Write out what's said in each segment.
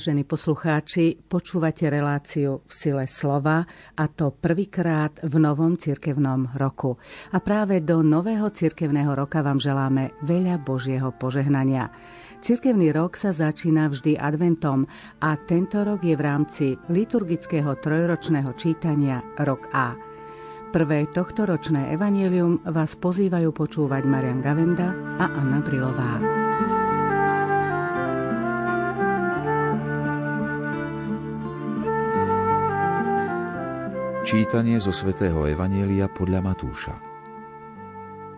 Vážení poslucháči, počúvate reláciu v sile slova a to prvýkrát v novom cirkevnom roku. A práve do nového cirkevného roka vám želáme veľa Božieho požehnania. Cirkevný rok sa začína vždy adventom a tento rok je v rámci liturgického trojročného čítania Rok A. Prvé tohto ročné evanielium vás pozývajú počúvať Marian Gavenda a Anna Brilová. Čítanie zo svätého Evanielia podľa Matúša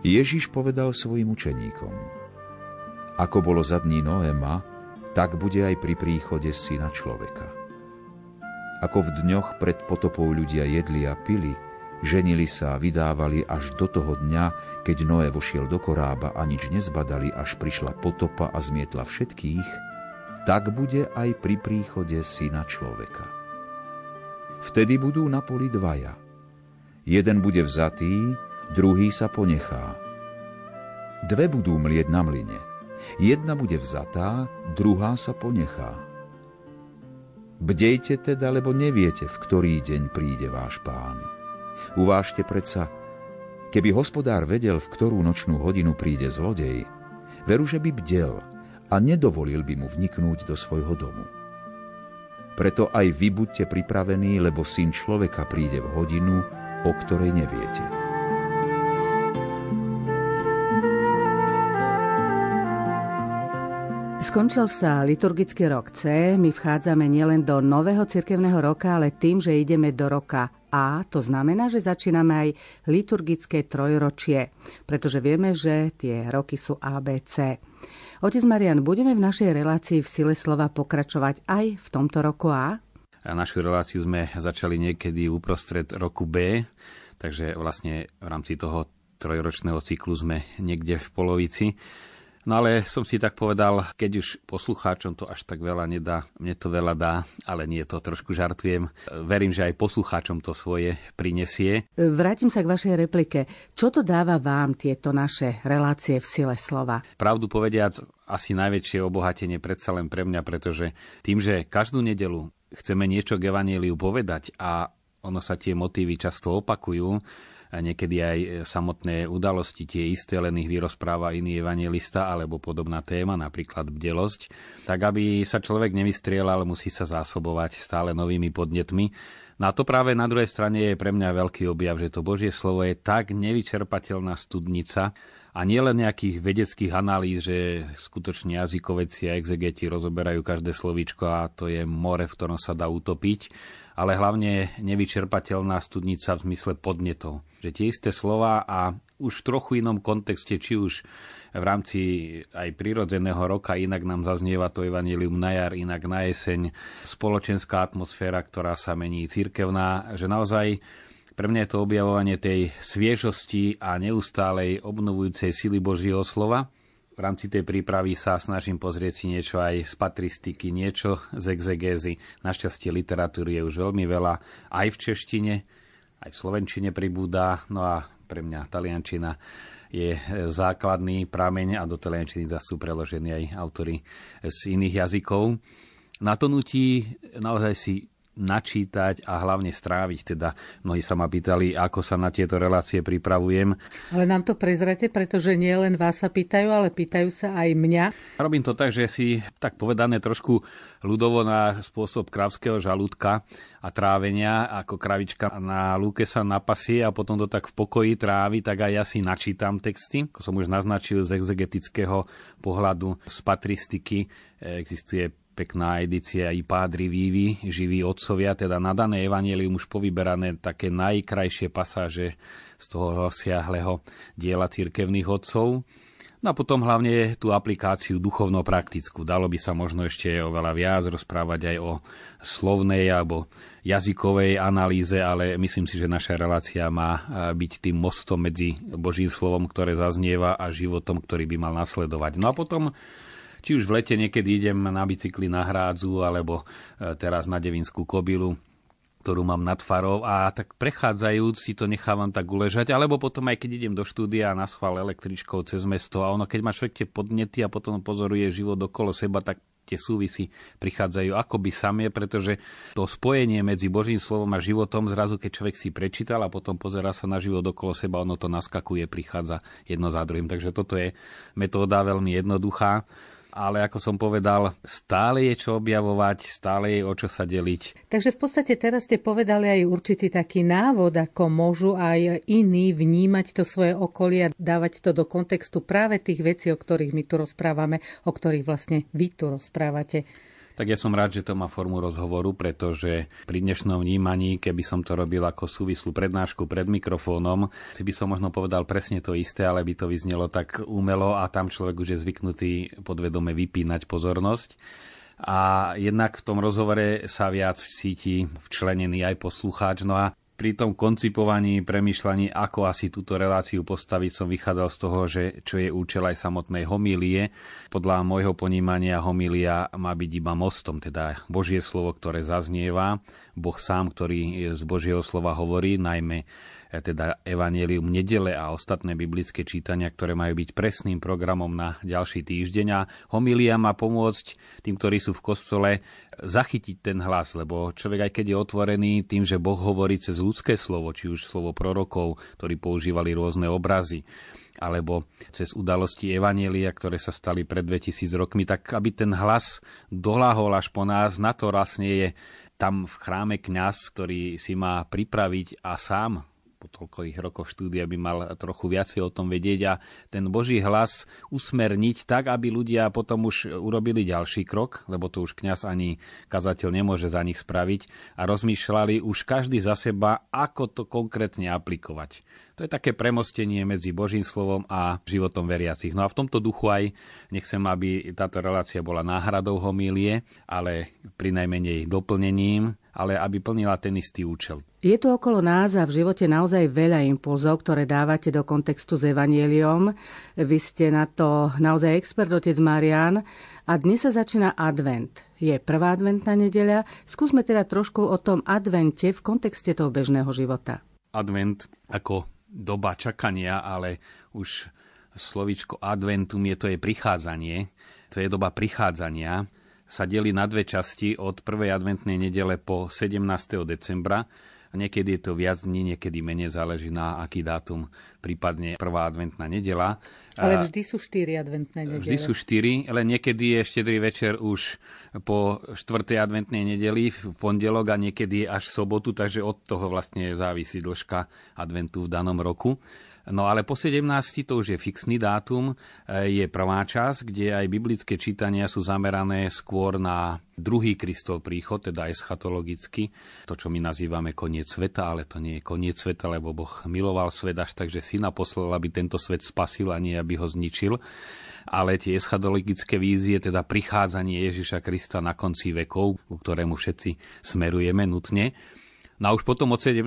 Ježiš povedal svojim učeníkom Ako bolo za dní Noéma, tak bude aj pri príchode syna človeka. Ako v dňoch pred potopou ľudia jedli a pili, ženili sa a vydávali až do toho dňa, keď Noé vošiel do korába a nič nezbadali, až prišla potopa a zmietla všetkých, tak bude aj pri príchode syna človeka. Vtedy budú na poli dvaja. Jeden bude vzatý, druhý sa ponechá. Dve budú mlieť na mline. Jedna bude vzatá, druhá sa ponechá. Bdejte teda, lebo neviete, v ktorý deň príde váš pán. Uvážte predsa, keby hospodár vedel, v ktorú nočnú hodinu príde zlodej, veru, že by bdel a nedovolil by mu vniknúť do svojho domu. Preto aj vy buďte pripravení, lebo syn človeka príde v hodinu, o ktorej neviete. Skončil sa liturgický rok C. My vchádzame nielen do nového cirkevného roka, ale tým, že ideme do roka A. To znamená, že začíname aj liturgické trojročie, pretože vieme, že tie roky sú ABC. Otec Marian, budeme v našej relácii v sile slova pokračovať aj v tomto roku A? A našu reláciu sme začali niekedy uprostred roku B, takže vlastne v rámci toho trojročného cyklu sme niekde v polovici. No ale som si tak povedal, keď už poslucháčom to až tak veľa nedá, mne to veľa dá, ale nie to trošku žartujem. Verím, že aj poslucháčom to svoje prinesie. Vrátim sa k vašej replike. Čo to dáva vám tieto naše relácie v sile slova? Pravdu povediac, asi najväčšie obohatenie predsa len pre mňa, pretože tým, že každú nedelu chceme niečo k Evangeliu povedať a ono sa tie motívy často opakujú, niekedy aj e, samotné udalosti tie isté, len ich vyrozpráva iný evangelista alebo podobná téma, napríklad bdelosť, tak aby sa človek nevystrielal, musí sa zásobovať stále novými podnetmi. No a to práve na druhej strane je pre mňa veľký objav, že to Božie slovo je tak nevyčerpateľná studnica, a nielen nejakých vedeckých analýz, že skutočne jazykoveci a exegeti rozoberajú každé slovíčko a to je more, v ktorom sa dá utopiť, ale hlavne nevyčerpateľná studnica v zmysle podnetov. Že tie isté slova a už v trochu inom kontexte, či už v rámci aj prírodzeného roka, inak nám zaznieva to evanilium na jar, inak na jeseň, spoločenská atmosféra, ktorá sa mení, církevná, že naozaj pre mňa je to objavovanie tej sviežosti a neustálej obnovujúcej sily Božieho slova, v rámci tej prípravy sa snažím pozrieť si niečo aj z patristiky, niečo z exegézy. Našťastie literatúry je už veľmi veľa, aj v češtine, aj v slovenčine pribúda, no a pre mňa taliančina je základný prameň a do taliančiny zase sú preložení aj autory z iných jazykov. Na to nutí naozaj si načítať a hlavne stráviť. Teda mnohí sa ma pýtali, ako sa na tieto relácie pripravujem. Ale nám to prezrate, pretože nie len vás sa pýtajú, ale pýtajú sa aj mňa. Robím to tak, že si tak povedané trošku ľudovo na spôsob kravského žalúdka a trávenia, ako kravička na lúke sa napasie a potom to tak v pokoji trávi, tak aj ja si načítam texty. Ako som už naznačil z exegetického pohľadu, z patristiky existuje pekná edícia i pádri Vívy, živí otcovia, teda na dané evanelium už povyberané také najkrajšie pasáže z toho rozsiahleho diela cirkevných otcov. No a potom hlavne tú aplikáciu duchovno-praktickú. Dalo by sa možno ešte oveľa viac rozprávať aj o slovnej alebo jazykovej analýze, ale myslím si, že naša relácia má byť tým mostom medzi Božím slovom, ktoré zaznieva a životom, ktorý by mal nasledovať. No a potom či už v lete niekedy idem na bicykli na hrádzu, alebo e, teraz na Devinskú kobilu, ktorú mám nad farou. A tak prechádzajúc si to nechávam tak uležať, alebo potom aj keď idem do štúdia na schvál električkou cez mesto a ono, keď má človek tie podnety a potom pozoruje život okolo seba, tak tie súvisy prichádzajú akoby samie, pretože to spojenie medzi Božím slovom a životom, zrazu keď človek si prečítal a potom pozera sa na život okolo seba, ono to naskakuje, prichádza jedno za druhým. Takže toto je metóda veľmi jednoduchá ale ako som povedal, stále je čo objavovať, stále je o čo sa deliť. Takže v podstate teraz ste povedali aj určitý taký návod, ako môžu aj iní vnímať to svoje okolie a dávať to do kontextu práve tých vecí, o ktorých my tu rozprávame, o ktorých vlastne vy tu rozprávate tak ja som rád, že to má formu rozhovoru, pretože pri dnešnom vnímaní, keby som to robil ako súvislú prednášku pred mikrofónom, si by som možno povedal presne to isté, ale by to vyznelo tak umelo a tam človek už je zvyknutý podvedome vypínať pozornosť a jednak v tom rozhovore sa viac cíti včlenený aj poslucháč. No a pri tom koncipovaní, premyšľaní, ako asi túto reláciu postaviť, som vychádzal z toho, že čo je účel aj samotnej homílie. Podľa môjho ponímania homília má byť iba mostom, teda Božie slovo, ktoré zaznieva, Boh sám, ktorý z Božieho slova hovorí, najmä teda Evangelium nedele a ostatné biblické čítania, ktoré majú byť presným programom na ďalší týždeň. A homilia má pomôcť tým, ktorí sú v kostole, zachytiť ten hlas, lebo človek aj keď je otvorený tým, že Boh hovorí cez ľudské slovo, či už slovo prorokov, ktorí používali rôzne obrazy, alebo cez udalosti Evanielia, ktoré sa stali pred 2000 rokmi, tak aby ten hlas doláhol až po nás, na to vlastne je tam v chráme kňaz, ktorý si má pripraviť a sám po toľkých rokoch štúdia by mal trochu viacej o tom vedieť a ten Boží hlas usmerniť tak, aby ľudia potom už urobili ďalší krok, lebo to už kňaz ani kazateľ nemôže za nich spraviť a rozmýšľali už každý za seba, ako to konkrétne aplikovať. To je také premostenie medzi Božím slovom a životom veriacich. No a v tomto duchu aj nechcem, aby táto relácia bola náhradou homílie, ale pri najmenej doplnením ale aby plnila ten istý účel. Je tu okolo nás a v živote naozaj veľa impulzov, ktoré dávate do kontextu s Evangeliom. Vy ste na to naozaj expert, otec Marian. A dnes sa začína advent. Je prvá adventná nedeľa. Skúsme teda trošku o tom advente v kontexte toho bežného života. Advent ako doba čakania, ale už slovičko adventum je to je prichádzanie. To je doba prichádzania sa delí na dve časti od 1. adventnej nedele po 17. decembra. Niekedy je to viac dní, niekedy menej, záleží na aký dátum prípadne prvá adventná nedela. Ale vždy sú štyri adventné nedele. Vždy sú štyri, ale niekedy je štedrý večer už po štvrtej adventnej nedeli v pondelok a niekedy až v sobotu, takže od toho vlastne závisí dĺžka adventu v danom roku. No ale po 17. to už je fixný dátum, e, je prvá časť, kde aj biblické čítania sú zamerané skôr na druhý Kristov príchod, teda eschatologicky, to, čo my nazývame koniec sveta, ale to nie je koniec sveta, lebo Boh miloval svet až tak, že syna poslal, aby tento svet spasil a nie aby ho zničil ale tie eschatologické vízie, teda prichádzanie Ježiša Krista na konci vekov, ku ktorému všetci smerujeme nutne, No a už potom od 17.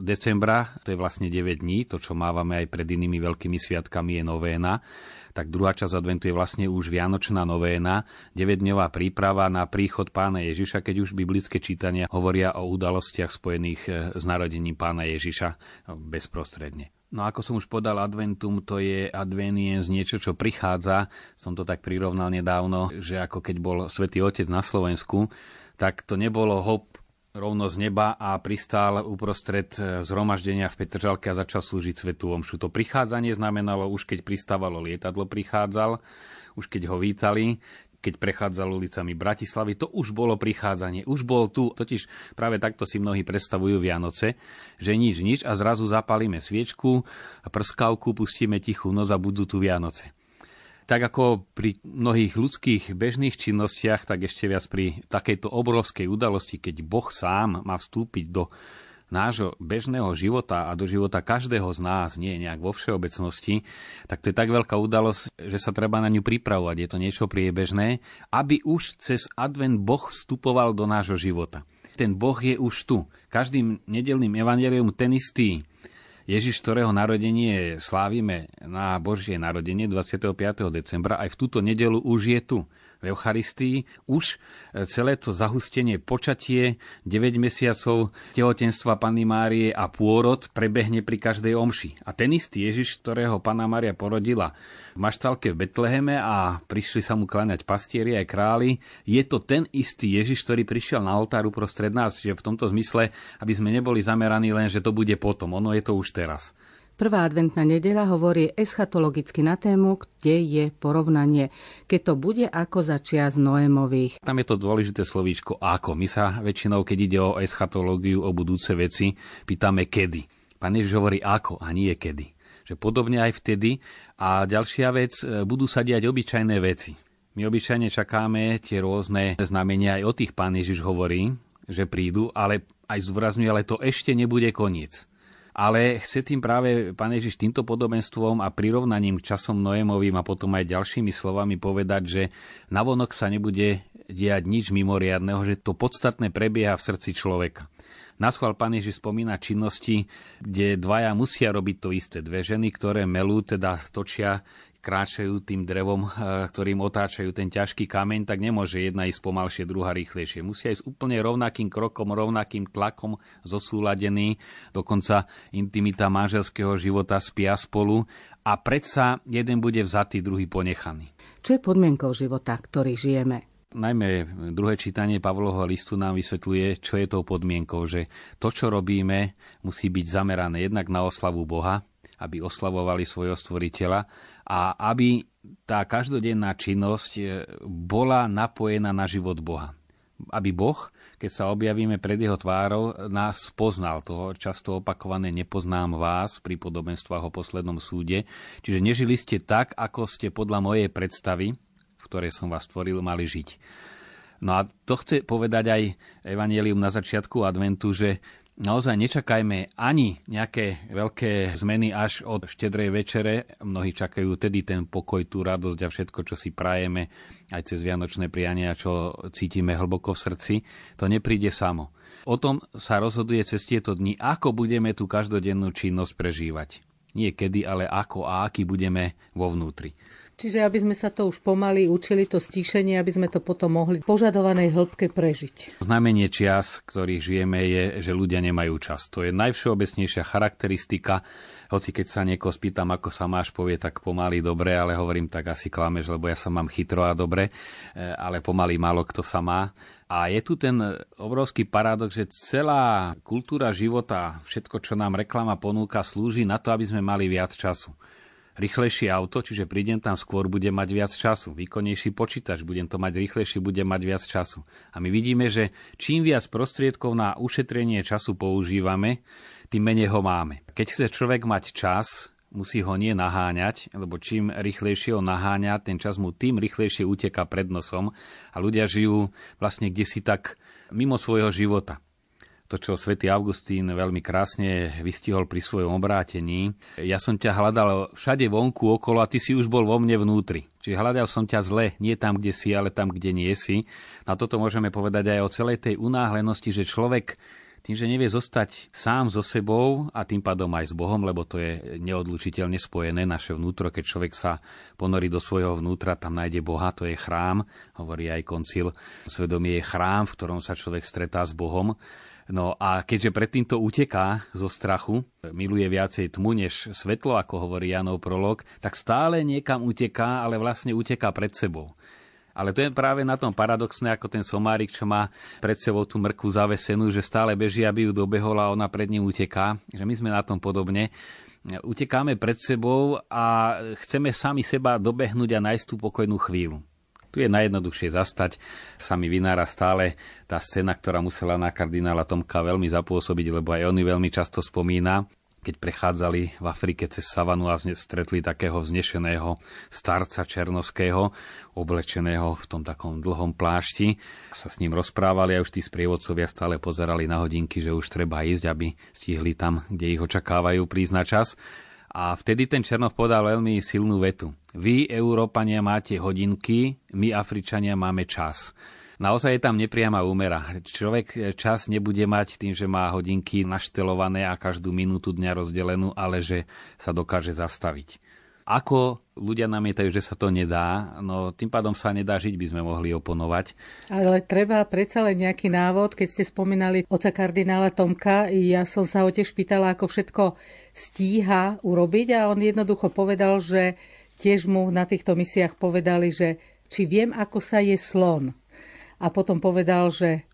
decembra, to je vlastne 9 dní, to čo mávame aj pred inými veľkými sviatkami je novéna, tak druhá časť adventu je vlastne už Vianočná novéna, 9-dňová príprava na príchod pána Ježiša, keď už biblické čítania hovoria o udalostiach spojených e, s narodením pána Ježiša bezprostredne. No ako som už podal, adventum to je z niečo, čo prichádza. Som to tak prirovnal nedávno, že ako keď bol svätý Otec na Slovensku, tak to nebolo hop rovno z neba a pristál uprostred e, zhromaždenia v Petržalke a začal slúžiť svetu omšu. To prichádzanie znamenalo už keď pristávalo lietadlo, prichádzal, už keď ho vítali, keď prechádzal ulicami Bratislavy, to už bolo prichádzanie, už bol tu. Totiž práve takto si mnohí predstavujú Vianoce, že nič, nič a zrazu zapalíme sviečku prskavku, pustíme tichú noc a budú tu Vianoce tak ako pri mnohých ľudských bežných činnostiach, tak ešte viac pri takejto obrovskej udalosti, keď Boh sám má vstúpiť do nášho bežného života a do života každého z nás, nie nejak vo všeobecnosti, tak to je tak veľká udalosť, že sa treba na ňu pripravovať. Je to niečo priebežné, aby už cez advent Boh vstupoval do nášho života. Ten Boh je už tu. Každým nedelným evanelium ten istý Ježiš, ktorého narodenie slávime na Božie narodenie 25. decembra, aj v túto nedelu už je tu. V Eucharistii, už e, celé to zahustenie počatie, 9 mesiacov tehotenstva Panny Márie a pôrod prebehne pri každej omši. A ten istý Ježiš, ktorého Panna Mária porodila v maštalke v Betleheme a prišli sa mu kláňať pastieri aj králi, je to ten istý Ježiš, ktorý prišiel na oltáru prostred nás, že v tomto zmysle, aby sme neboli zameraní len, že to bude potom, ono je to už teraz. Prvá adventná nedeľa hovorí eschatologicky na tému, kde je porovnanie. Keď to bude ako za čias Noémových. Tam je to dôležité slovíčko ako. My sa väčšinou, keď ide o eschatológiu, o budúce veci, pýtame kedy. Pán Ježiš hovorí ako a nie kedy. Že podobne aj vtedy. A ďalšia vec, e, budú sa diať obyčajné veci. My obyčajne čakáme tie rôzne znamenia, aj o tých pán Ježiš hovorí, že prídu, ale aj zdôrazňuje, ale to ešte nebude koniec. Ale chce tým práve Pán Ježiš týmto podobenstvom a prirovnaním k časom Noémovým a potom aj ďalšími slovami povedať, že navonok sa nebude diať nič mimoriadného, že to podstatné prebieha v srdci človeka. Naschval Pán Ježiš spomína činnosti, kde dvaja musia robiť to isté. Dve ženy, ktoré melú, teda točia kráčajú tým drevom, eh, ktorým otáčajú ten ťažký kameň, tak nemôže jedna ísť pomalšie, druhá rýchlejšie. Musia ísť úplne rovnakým krokom, rovnakým tlakom, zosúladený. Dokonca intimita manželského života spia spolu a predsa jeden bude vzatý, druhý ponechaný. Čo je podmienkou života, ktorý žijeme? Najmä druhé čítanie Pavlovho listu nám vysvetľuje, čo je tou podmienkou, že to, čo robíme, musí byť zamerané jednak na oslavu Boha, aby oslavovali svojho stvoriteľa a aby tá každodenná činnosť e, bola napojená na život Boha. Aby Boh, keď sa objavíme pred jeho tvárou, nás poznal. Toho často opakované nepoznám vás pri podobenstvách o poslednom súde. Čiže nežili ste tak, ako ste podľa mojej predstavy, v ktorej som vás stvoril, mali žiť. No a to chce povedať aj Evangelium na začiatku adventu, že naozaj nečakajme ani nejaké veľké zmeny až od štedrej večere. Mnohí čakajú tedy ten pokoj, tú radosť a všetko, čo si prajeme aj cez vianočné priania, čo cítime hlboko v srdci. To nepríde samo. O tom sa rozhoduje cez tieto dni, ako budeme tú každodennú činnosť prežívať. Nie kedy, ale ako a aký budeme vo vnútri. Čiže aby sme sa to už pomaly učili, to stíšenie, aby sme to potom mohli v požadovanej hĺbke prežiť. Znamenie čias, ktorých žijeme, je, že ľudia nemajú čas. To je najvšeobecnejšia charakteristika. Hoci keď sa niekoho spýtam, ako sa máš, povie tak pomaly dobre, ale hovorím tak asi klameš, lebo ja sa mám chytro a dobre, e, ale pomaly málo kto sa má. A je tu ten obrovský paradox, že celá kultúra života, všetko, čo nám reklama ponúka, slúži na to, aby sme mali viac času rýchlejšie auto, čiže prídem tam skôr, budem mať viac času. Výkonnejší počítač, budem to mať rýchlejšie, budem mať viac času. A my vidíme, že čím viac prostriedkov na ušetrenie času používame, tým menej ho máme. Keď chce človek mať čas, musí ho nie naháňať, lebo čím rýchlejšie ho naháňa, ten čas mu tým rýchlejšie uteká pred nosom a ľudia žijú vlastne kde si tak mimo svojho života to, čo svätý Augustín veľmi krásne vystihol pri svojom obrátení. Ja som ťa hľadal všade vonku okolo a ty si už bol vo mne vnútri. Čiže hľadal som ťa zle, nie tam, kde si, ale tam, kde nie si. A toto môžeme povedať aj o celej tej unáhlenosti, že človek tým, že nevie zostať sám so sebou a tým pádom aj s Bohom, lebo to je neodlučiteľne spojené naše vnútro, keď človek sa ponorí do svojho vnútra, tam nájde Boha, to je chrám, hovorí aj koncil. Svedomie je chrám, v ktorom sa človek stretá s Bohom No a keďže predtým to uteká zo strachu, miluje viacej tmu než svetlo, ako hovorí Janov prolog, tak stále niekam uteká, ale vlastne uteká pred sebou. Ale to je práve na tom paradoxné, ako ten somárik, čo má pred sebou tú mrku zavesenú, že stále beží, aby ju dobehol a ona pred ním uteká. Že my sme na tom podobne. Utekáme pred sebou a chceme sami seba dobehnúť a nájsť tú pokojnú chvíľu. Tu je najjednoduchšie zastať, sa mi vynára stále tá scéna, ktorá musela na kardinála Tomka veľmi zapôsobiť, lebo aj on veľmi často spomína, keď prechádzali v Afrike cez savanu a stretli takého vznešeného starca černoského, oblečeného v tom takom dlhom plášti. Sa s ním rozprávali a už tí sprievodcovia stále pozerali na hodinky, že už treba ísť, aby stihli tam, kde ich očakávajú prísť na čas. A vtedy ten Černov podal veľmi silnú vetu. Vy, Európania, máte hodinky, my, Afričania, máme čas. Naozaj je tam nepriama úmera. Človek čas nebude mať tým, že má hodinky naštelované a každú minútu dňa rozdelenú, ale že sa dokáže zastaviť. Ako ľudia namietajú, že sa to nedá, no tým pádom sa nedá žiť, by sme mohli oponovať. Ale treba predsa len nejaký návod, keď ste spomínali oca kardinála Tomka, ja som sa ho tiež pýtala, ako všetko stíha urobiť a on jednoducho povedal, že tiež mu na týchto misiách povedali, že či viem, ako sa je slon. A potom povedal, že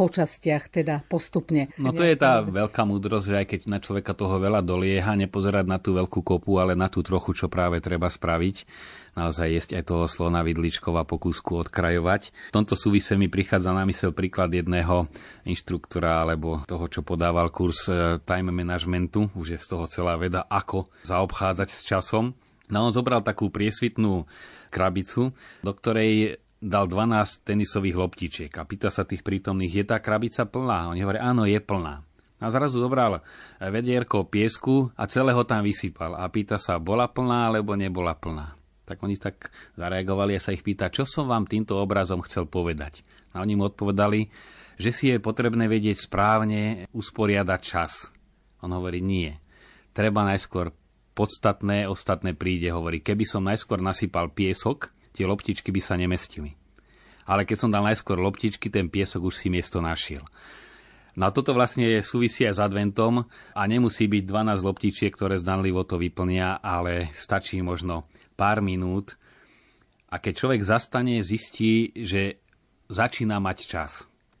po častiach, teda postupne. No to je tá veľká múdrosť, že aj keď na človeka toho veľa dolieha, nepozerať na tú veľkú kopu, ale na tú trochu, čo práve treba spraviť. Naozaj jesť aj toho slona vidličkov a po kúsku odkrajovať. V tomto súvise mi prichádza na mysel príklad jedného inštruktora alebo toho, čo podával kurz e, time managementu. Už je z toho celá veda, ako zaobchádzať s časom. No on zobral takú priesvitnú krabicu, do ktorej dal 12 tenisových loptičiek a pýta sa tých prítomných, je tá krabica plná? Oni hovoria, áno, je plná. A zrazu zobral vedierko piesku a celého tam vysypal a pýta sa, bola plná alebo nebola plná. Tak oni tak zareagovali a sa ich pýta, čo som vám týmto obrazom chcel povedať. A oni mu odpovedali, že si je potrebné vedieť správne usporiadať čas. On hovorí, nie. Treba najskôr podstatné, ostatné príde, hovorí. Keby som najskôr nasypal piesok, tie loptičky by sa nemestili. Ale keď som dal najskôr loptičky, ten piesok už si miesto našiel. No a toto vlastne súvisí aj s adventom a nemusí byť 12 loptičiek, ktoré zdanlivo to vyplnia, ale stačí možno pár minút. A keď človek zastane, zistí, že začína mať čas.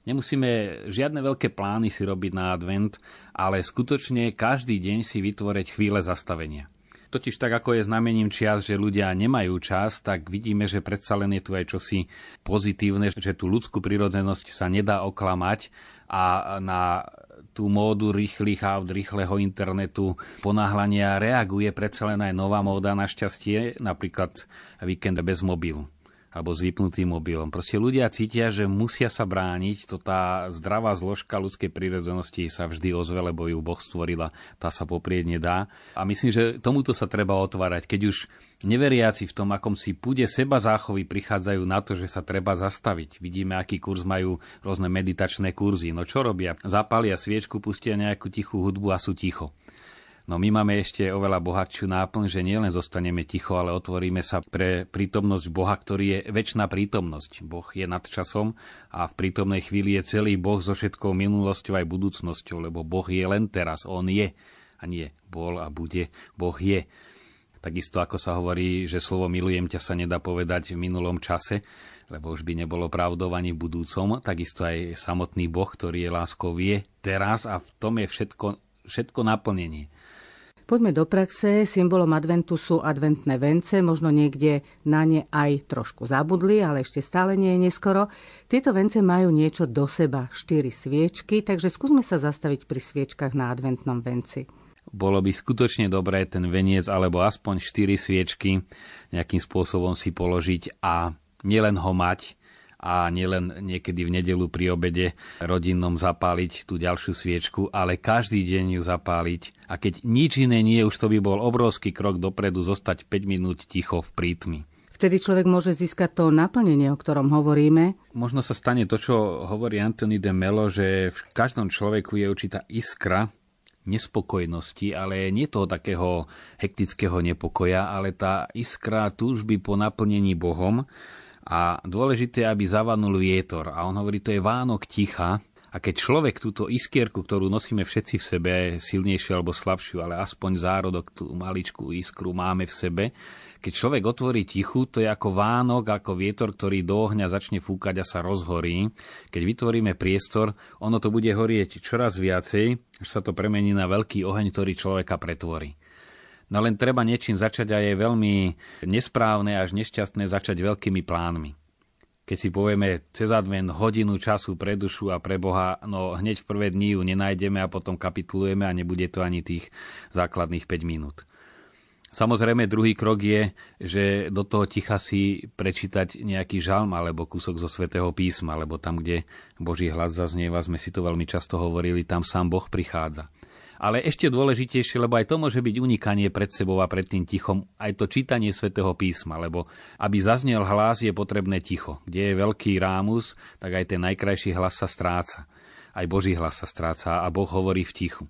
Nemusíme žiadne veľké plány si robiť na advent, ale skutočne každý deň si vytvoriť chvíle zastavenia. Totiž tak, ako je znamením čias, že ľudia nemajú čas, tak vidíme, že predsa len je tu aj čosi pozitívne, že tú ľudskú prirodzenosť sa nedá oklamať a na tú módu rýchlych aut, rýchleho internetu, ponáhľania reaguje predsa len aj nová móda na šťastie, napríklad víkend bez mobilu alebo s vypnutým mobilom. Proste ľudia cítia, že musia sa brániť, to tá zdravá zložka ľudskej prírodzenosti sa vždy ozve, lebo ju Boh stvorila, tá sa poprieť nedá. A myslím, že tomuto sa treba otvárať. Keď už neveriaci v tom, akom si púde seba záchovy prichádzajú na to, že sa treba zastaviť. Vidíme, aký kurz majú rôzne meditačné kurzy. No čo robia? Zapália sviečku, pustia nejakú tichú hudbu a sú ticho. No my máme ešte oveľa bohatšiu náplň, že nielen zostaneme ticho, ale otvoríme sa pre prítomnosť Boha, ktorý je väčšiná prítomnosť. Boh je nad časom a v prítomnej chvíli je celý Boh so všetkou minulosťou aj budúcnosťou, lebo Boh je len teraz, On je a nie bol a bude, Boh je. Takisto ako sa hovorí, že slovo milujem ťa sa nedá povedať v minulom čase, lebo už by nebolo pravdou ani v budúcom, takisto aj samotný Boh, ktorý je láskou, vie teraz a v tom je všetko, všetko naplnenie. Poďme do praxe. Symbolom adventu sú adventné vence. Možno niekde na ne aj trošku zabudli, ale ešte stále nie je neskoro. Tieto vence majú niečo do seba. Štyri sviečky, takže skúsme sa zastaviť pri sviečkach na adventnom venci. Bolo by skutočne dobré ten veniec alebo aspoň štyri sviečky nejakým spôsobom si položiť a nielen ho mať, a nielen niekedy v nedelu pri obede rodinnom zapáliť tú ďalšiu sviečku, ale každý deň ju zapáliť. A keď nič iné nie, už to by bol obrovský krok dopredu zostať 5 minút ticho v prítmi. Vtedy človek môže získať to naplnenie, o ktorom hovoríme. Možno sa stane to, čo hovorí Anthony de Melo, že v každom človeku je určitá iskra, nespokojnosti, ale nie toho takého hektického nepokoja, ale tá iskra túžby po naplnení Bohom a dôležité, aby zavanul vietor. A on hovorí, to je Vánok ticha. A keď človek túto iskierku, ktorú nosíme všetci v sebe, silnejšiu alebo slabšiu, ale aspoň zárodok, tú maličkú iskru máme v sebe, keď človek otvorí tichu, to je ako Vánok, ako vietor, ktorý do ohňa začne fúkať a sa rozhorí. Keď vytvoríme priestor, ono to bude horieť čoraz viacej, až sa to premení na veľký oheň, ktorý človeka pretvorí. No len treba niečím začať a je veľmi nesprávne až nešťastné začať veľkými plánmi. Keď si povieme cez advent hodinu času pre dušu a pre Boha, no hneď v prvé dni ju nenájdeme a potom kapitulujeme a nebude to ani tých základných 5 minút. Samozrejme, druhý krok je, že do toho ticha si prečítať nejaký žalm alebo kúsok zo svätého písma, lebo tam, kde Boží hlas zaznieva, sme si to veľmi často hovorili, tam sám Boh prichádza. Ale ešte dôležitejšie, lebo aj to môže byť unikanie pred sebou a pred tým tichom, aj to čítanie svätého písma, lebo aby zaznel hlas, je potrebné ticho. Kde je veľký rámus, tak aj ten najkrajší hlas sa stráca. Aj Boží hlas sa stráca a Boh hovorí v tichu.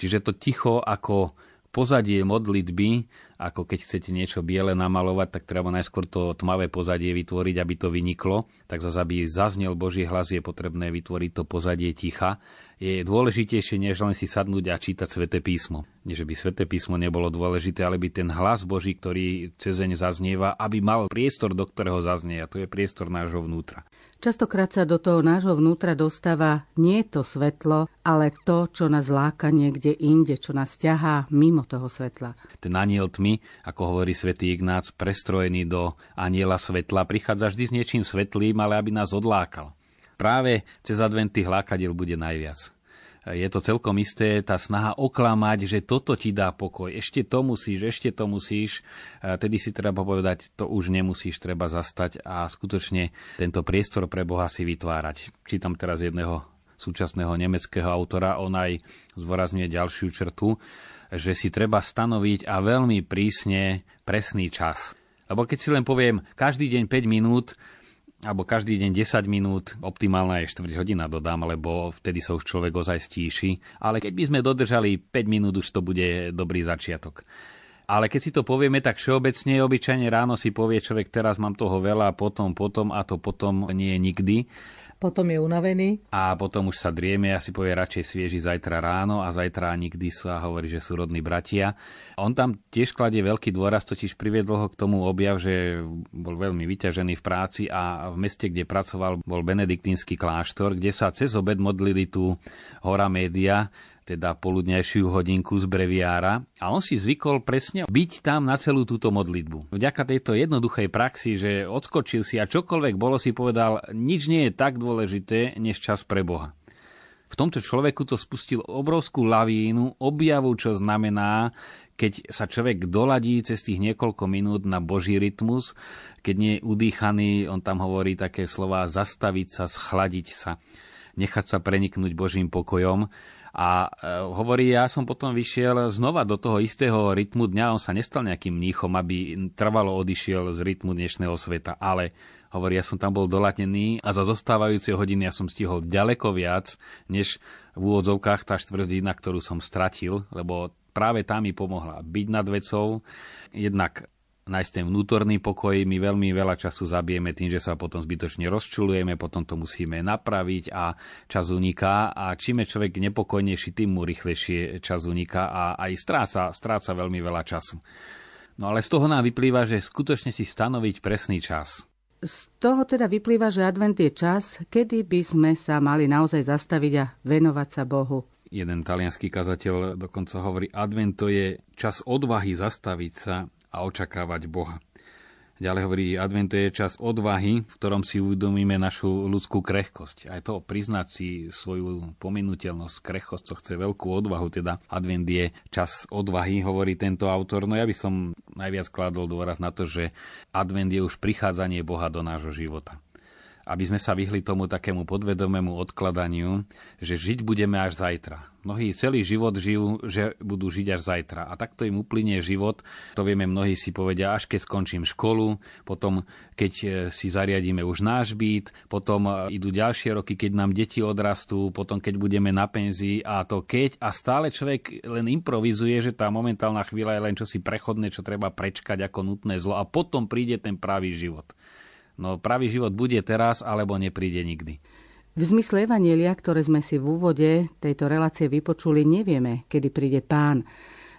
Čiže to ticho ako pozadie modlitby ako keď chcete niečo biele namalovať, tak treba najskôr to tmavé pozadie vytvoriť, aby to vyniklo. Tak zase, aby zaznel Boží hlas, je potrebné vytvoriť to pozadie ticha. Je dôležitejšie, než len si sadnúť a čítať sväté písmo. Nie, že by sväté písmo nebolo dôležité, ale by ten hlas Boží, ktorý cezeň zaznieva, aby mal priestor, do ktorého zaznie. A to je priestor nášho vnútra. Častokrát sa do toho nášho vnútra dostáva nie to svetlo, ale to, čo nás láka niekde inde, čo nás ťahá mimo toho svetla. Ten aniel tmy, ako hovorí svätý Ignác, prestrojený do aniela svetla, prichádza vždy s niečím svetlým, ale aby nás odlákal. Práve cez adventy hlákadiel bude najviac je to celkom isté, tá snaha oklamať, že toto ti dá pokoj, ešte to musíš, ešte to musíš, tedy si treba povedať, to už nemusíš, treba zastať a skutočne tento priestor pre Boha si vytvárať. Čítam teraz jedného súčasného nemeckého autora, on aj zvorazňuje ďalšiu črtu, že si treba stanoviť a veľmi prísne presný čas. Lebo keď si len poviem každý deň 5 minút, alebo každý deň 10 minút, optimálna je 4 hodina dodám, lebo vtedy sa už človek ozaj stíši. Ale keď by sme dodržali 5 minút, už to bude dobrý začiatok. Ale keď si to povieme tak všeobecne, obyčajne ráno si povie človek, teraz mám toho veľa, potom, potom a to potom nie je nikdy potom je unavený. A potom už sa drieme a si povie radšej svieži zajtra ráno a zajtra nikdy sa hovorí, že sú rodní bratia. On tam tiež kladie veľký dôraz, totiž priviedol ho k tomu objav, že bol veľmi vyťažený v práci a v meste, kde pracoval, bol benediktínsky kláštor, kde sa cez obed modlili tu hora média teda poludnejšiu hodinku z breviára a on si zvykol presne byť tam na celú túto modlitbu. Vďaka tejto jednoduchej praxi, že odskočil si a čokoľvek bolo si povedal, nič nie je tak dôležité, než čas pre Boha. V tomto človeku to spustil obrovskú lavínu objavu, čo znamená, keď sa človek doladí cez tých niekoľko minút na Boží rytmus, keď nie je udýchaný, on tam hovorí také slova zastaviť sa, schladiť sa, nechať sa preniknúť Božím pokojom a e, hovorí, ja som potom vyšiel znova do toho istého rytmu dňa, on sa nestal nejakým mníchom, aby trvalo odišiel z rytmu dnešného sveta, ale hovorí, ja som tam bol dolatnený a za zostávajúce hodiny ja som stihol ďaleko viac, než v úvodzovkách tá štvrtina, ktorú som stratil, lebo práve tá mi pomohla byť nad vecou, jednak nájsť ten vnútorný pokoj. My veľmi veľa času zabijeme tým, že sa potom zbytočne rozčulujeme, potom to musíme napraviť a čas uniká. A čím je človek nepokojnejší, tým mu rýchlejšie čas uniká a aj stráca, stráca veľmi veľa času. No ale z toho nám vyplýva, že skutočne si stanoviť presný čas. Z toho teda vyplýva, že advent je čas, kedy by sme sa mali naozaj zastaviť a venovať sa Bohu. Jeden talianský kazateľ dokonca hovorí, advent to je čas odvahy zastaviť sa a očakávať Boha. Ďalej hovorí, advent je čas odvahy, v ktorom si uvedomíme našu ľudskú krehkosť. Aj to priznať si svoju pominuteľnosť, krehkosť, co chce veľkú odvahu, teda advent je čas odvahy, hovorí tento autor. No ja by som najviac kladol dôraz na to, že advent je už prichádzanie Boha do nášho života aby sme sa vyhli tomu takému podvedomému odkladaniu, že žiť budeme až zajtra. Mnohí celý život žijú, že budú žiť až zajtra. A takto im uplynie život. To vieme, mnohí si povedia, až keď skončím školu, potom keď e, si zariadíme už náš byt, potom e, idú ďalšie roky, keď nám deti odrastú, potom keď budeme na penzii a to keď. A stále človek len improvizuje, že tá momentálna chvíľa je len čosi prechodné, čo treba prečkať ako nutné zlo a potom príde ten pravý život. No pravý život bude teraz, alebo nepríde nikdy. V zmysle Evanielia, ktoré sme si v úvode tejto relácie vypočuli, nevieme, kedy príde pán.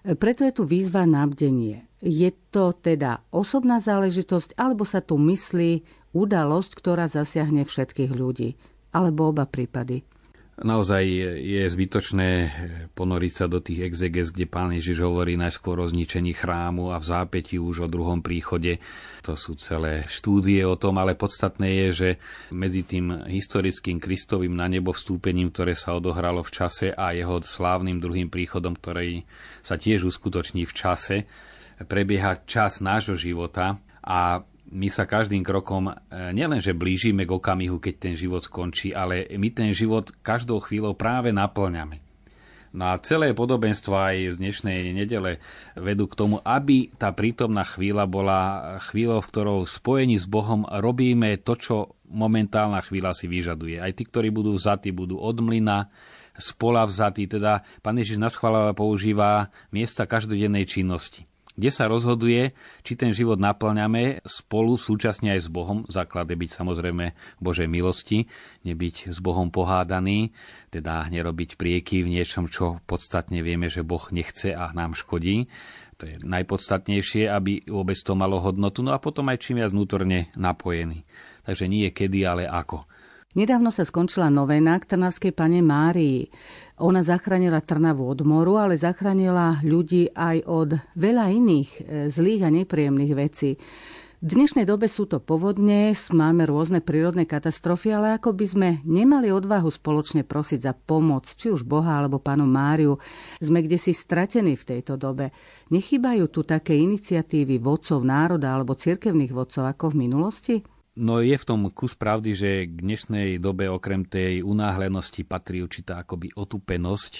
Preto je tu výzva na bdenie. Je to teda osobná záležitosť, alebo sa tu myslí udalosť, ktorá zasiahne všetkých ľudí? Alebo oba prípady? Naozaj je zbytočné ponoriť sa do tých exeges, kde pán Ježiš hovorí najskôr o zničení chrámu a v zápäti už o druhom príchode. To sú celé štúdie o tom, ale podstatné je, že medzi tým historickým Kristovým na nebo vstúpením, ktoré sa odohralo v čase a jeho slávnym druhým príchodom, ktorý sa tiež uskutoční v čase, prebieha čas nášho života a my sa každým krokom e, nielenže blížime k okamihu, keď ten život skončí, ale my ten život každou chvíľou práve naplňame. No a celé podobenstvo aj z dnešnej nedele vedú k tomu, aby tá prítomná chvíľa bola chvíľou, v ktorou v spojení s Bohom robíme to, čo momentálna chvíľa si vyžaduje. Aj tí, ktorí budú vzatí, budú od mlyna, z pola vzatí. Teda pán Ježiš na používa miesta každodennej činnosti kde sa rozhoduje, či ten život naplňame spolu súčasne aj s Bohom. Základ je byť samozrejme Božej milosti, nebyť s Bohom pohádaný, teda nerobiť prieky v niečom, čo podstatne vieme, že Boh nechce a nám škodí. To je najpodstatnejšie, aby vôbec to malo hodnotu. No a potom aj čím viac vnútorne napojený. Takže nie kedy, ale ako. Nedávno sa skončila novena k Trnavskej pane Márii. Ona zachránila Trnavu od moru, ale zachránila ľudí aj od veľa iných e, zlých a nepríjemných vecí. V dnešnej dobe sú to povodne, máme rôzne prírodné katastrofy, ale ako by sme nemali odvahu spoločne prosiť za pomoc, či už Boha alebo pánu Máriu, sme kde si stratení v tejto dobe. Nechýbajú tu také iniciatívy vodcov národa alebo cirkevných vodcov ako v minulosti? No je v tom kus pravdy, že k dnešnej dobe okrem tej unáhlenosti patrí určitá akoby otupenosť.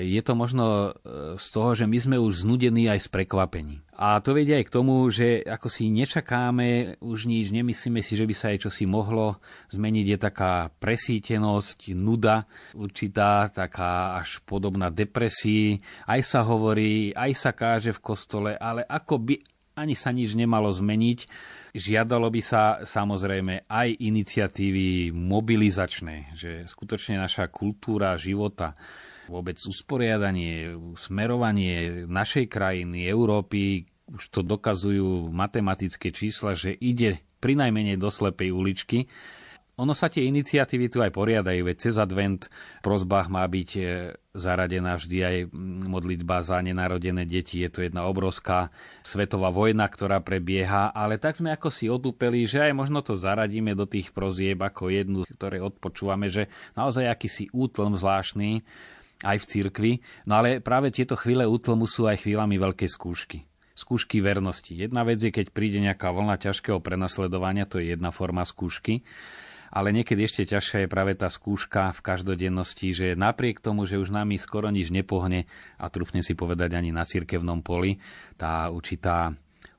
Je to možno e, z toho, že my sme už znudení aj z prekvapení. A to vedia aj k tomu, že ako si nečakáme už nič, nemyslíme si, že by sa aj čosi mohlo zmeniť. Je taká presítenosť, nuda určitá, taká až podobná depresii. Aj sa hovorí, aj sa káže v kostole, ale ako by ani sa nič nemalo zmeniť Žiadalo by sa samozrejme aj iniciatívy mobilizačné, že skutočne naša kultúra života, vôbec usporiadanie, smerovanie našej krajiny, Európy, už to dokazujú matematické čísla, že ide pri najmenej do slepej uličky ono sa tie iniciatívy tu aj poriadajú, veď cez advent v prozbách má byť e, zaradená vždy aj modlitba za nenarodené deti. Je to jedna obrovská svetová vojna, ktorá prebieha, ale tak sme ako si odúpeli, že aj možno to zaradíme do tých prozieb ako jednu, ktoré odpočúvame, že naozaj akýsi útlm zvláštny aj v cirkvi. No ale práve tieto chvíle útlmu sú aj chvíľami veľkej skúšky skúšky vernosti. Jedna vec je, keď príde nejaká vlna ťažkého prenasledovania, to je jedna forma skúšky ale niekedy ešte ťažšia je práve tá skúška v každodennosti, že napriek tomu, že už nami skoro nič nepohne a trúfne si povedať ani na cirkevnom poli, tá určitá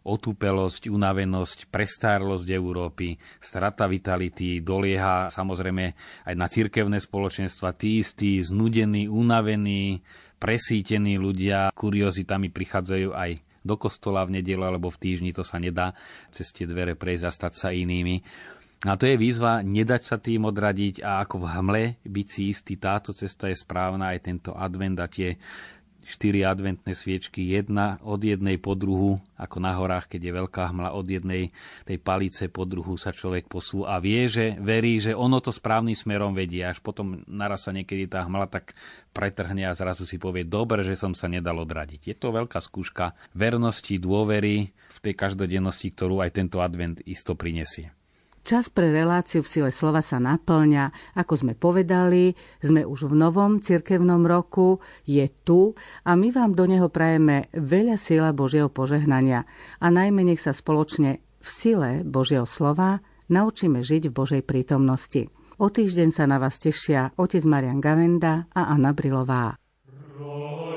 otúpelosť, unavenosť, prestárlosť Európy, strata vitality, dolieha samozrejme aj na cirkevné spoločenstva, tí istí, znudení, unavení, presítení ľudia, kuriozitami prichádzajú aj do kostola v nedelu alebo v týždni, to sa nedá cez tie dvere prejsť a stať sa inými. A to je výzva nedať sa tým odradiť a ako v hmle byť si istý, táto cesta je správna, aj tento advent a tie štyri adventné sviečky, jedna od jednej po druhu, ako na horách, keď je veľká hmla, od jednej tej palice po druhu sa človek posú a vie, že verí, že ono to správnym smerom vedie. Až potom naraz sa niekedy tá hmla tak pretrhne a zrazu si povie, dobre, že som sa nedal odradiť. Je to veľká skúška vernosti, dôvery v tej každodennosti, ktorú aj tento advent isto prinesie. Čas pre reláciu v sile slova sa naplňa. Ako sme povedali, sme už v novom cirkevnom roku, je tu a my vám do neho prajeme veľa sila Božieho požehnania. A najmä nech sa spoločne v sile Božieho slova naučíme žiť v Božej prítomnosti. O týždeň sa na vás tešia otec Marian Gavenda a Anna Brilová. Amen.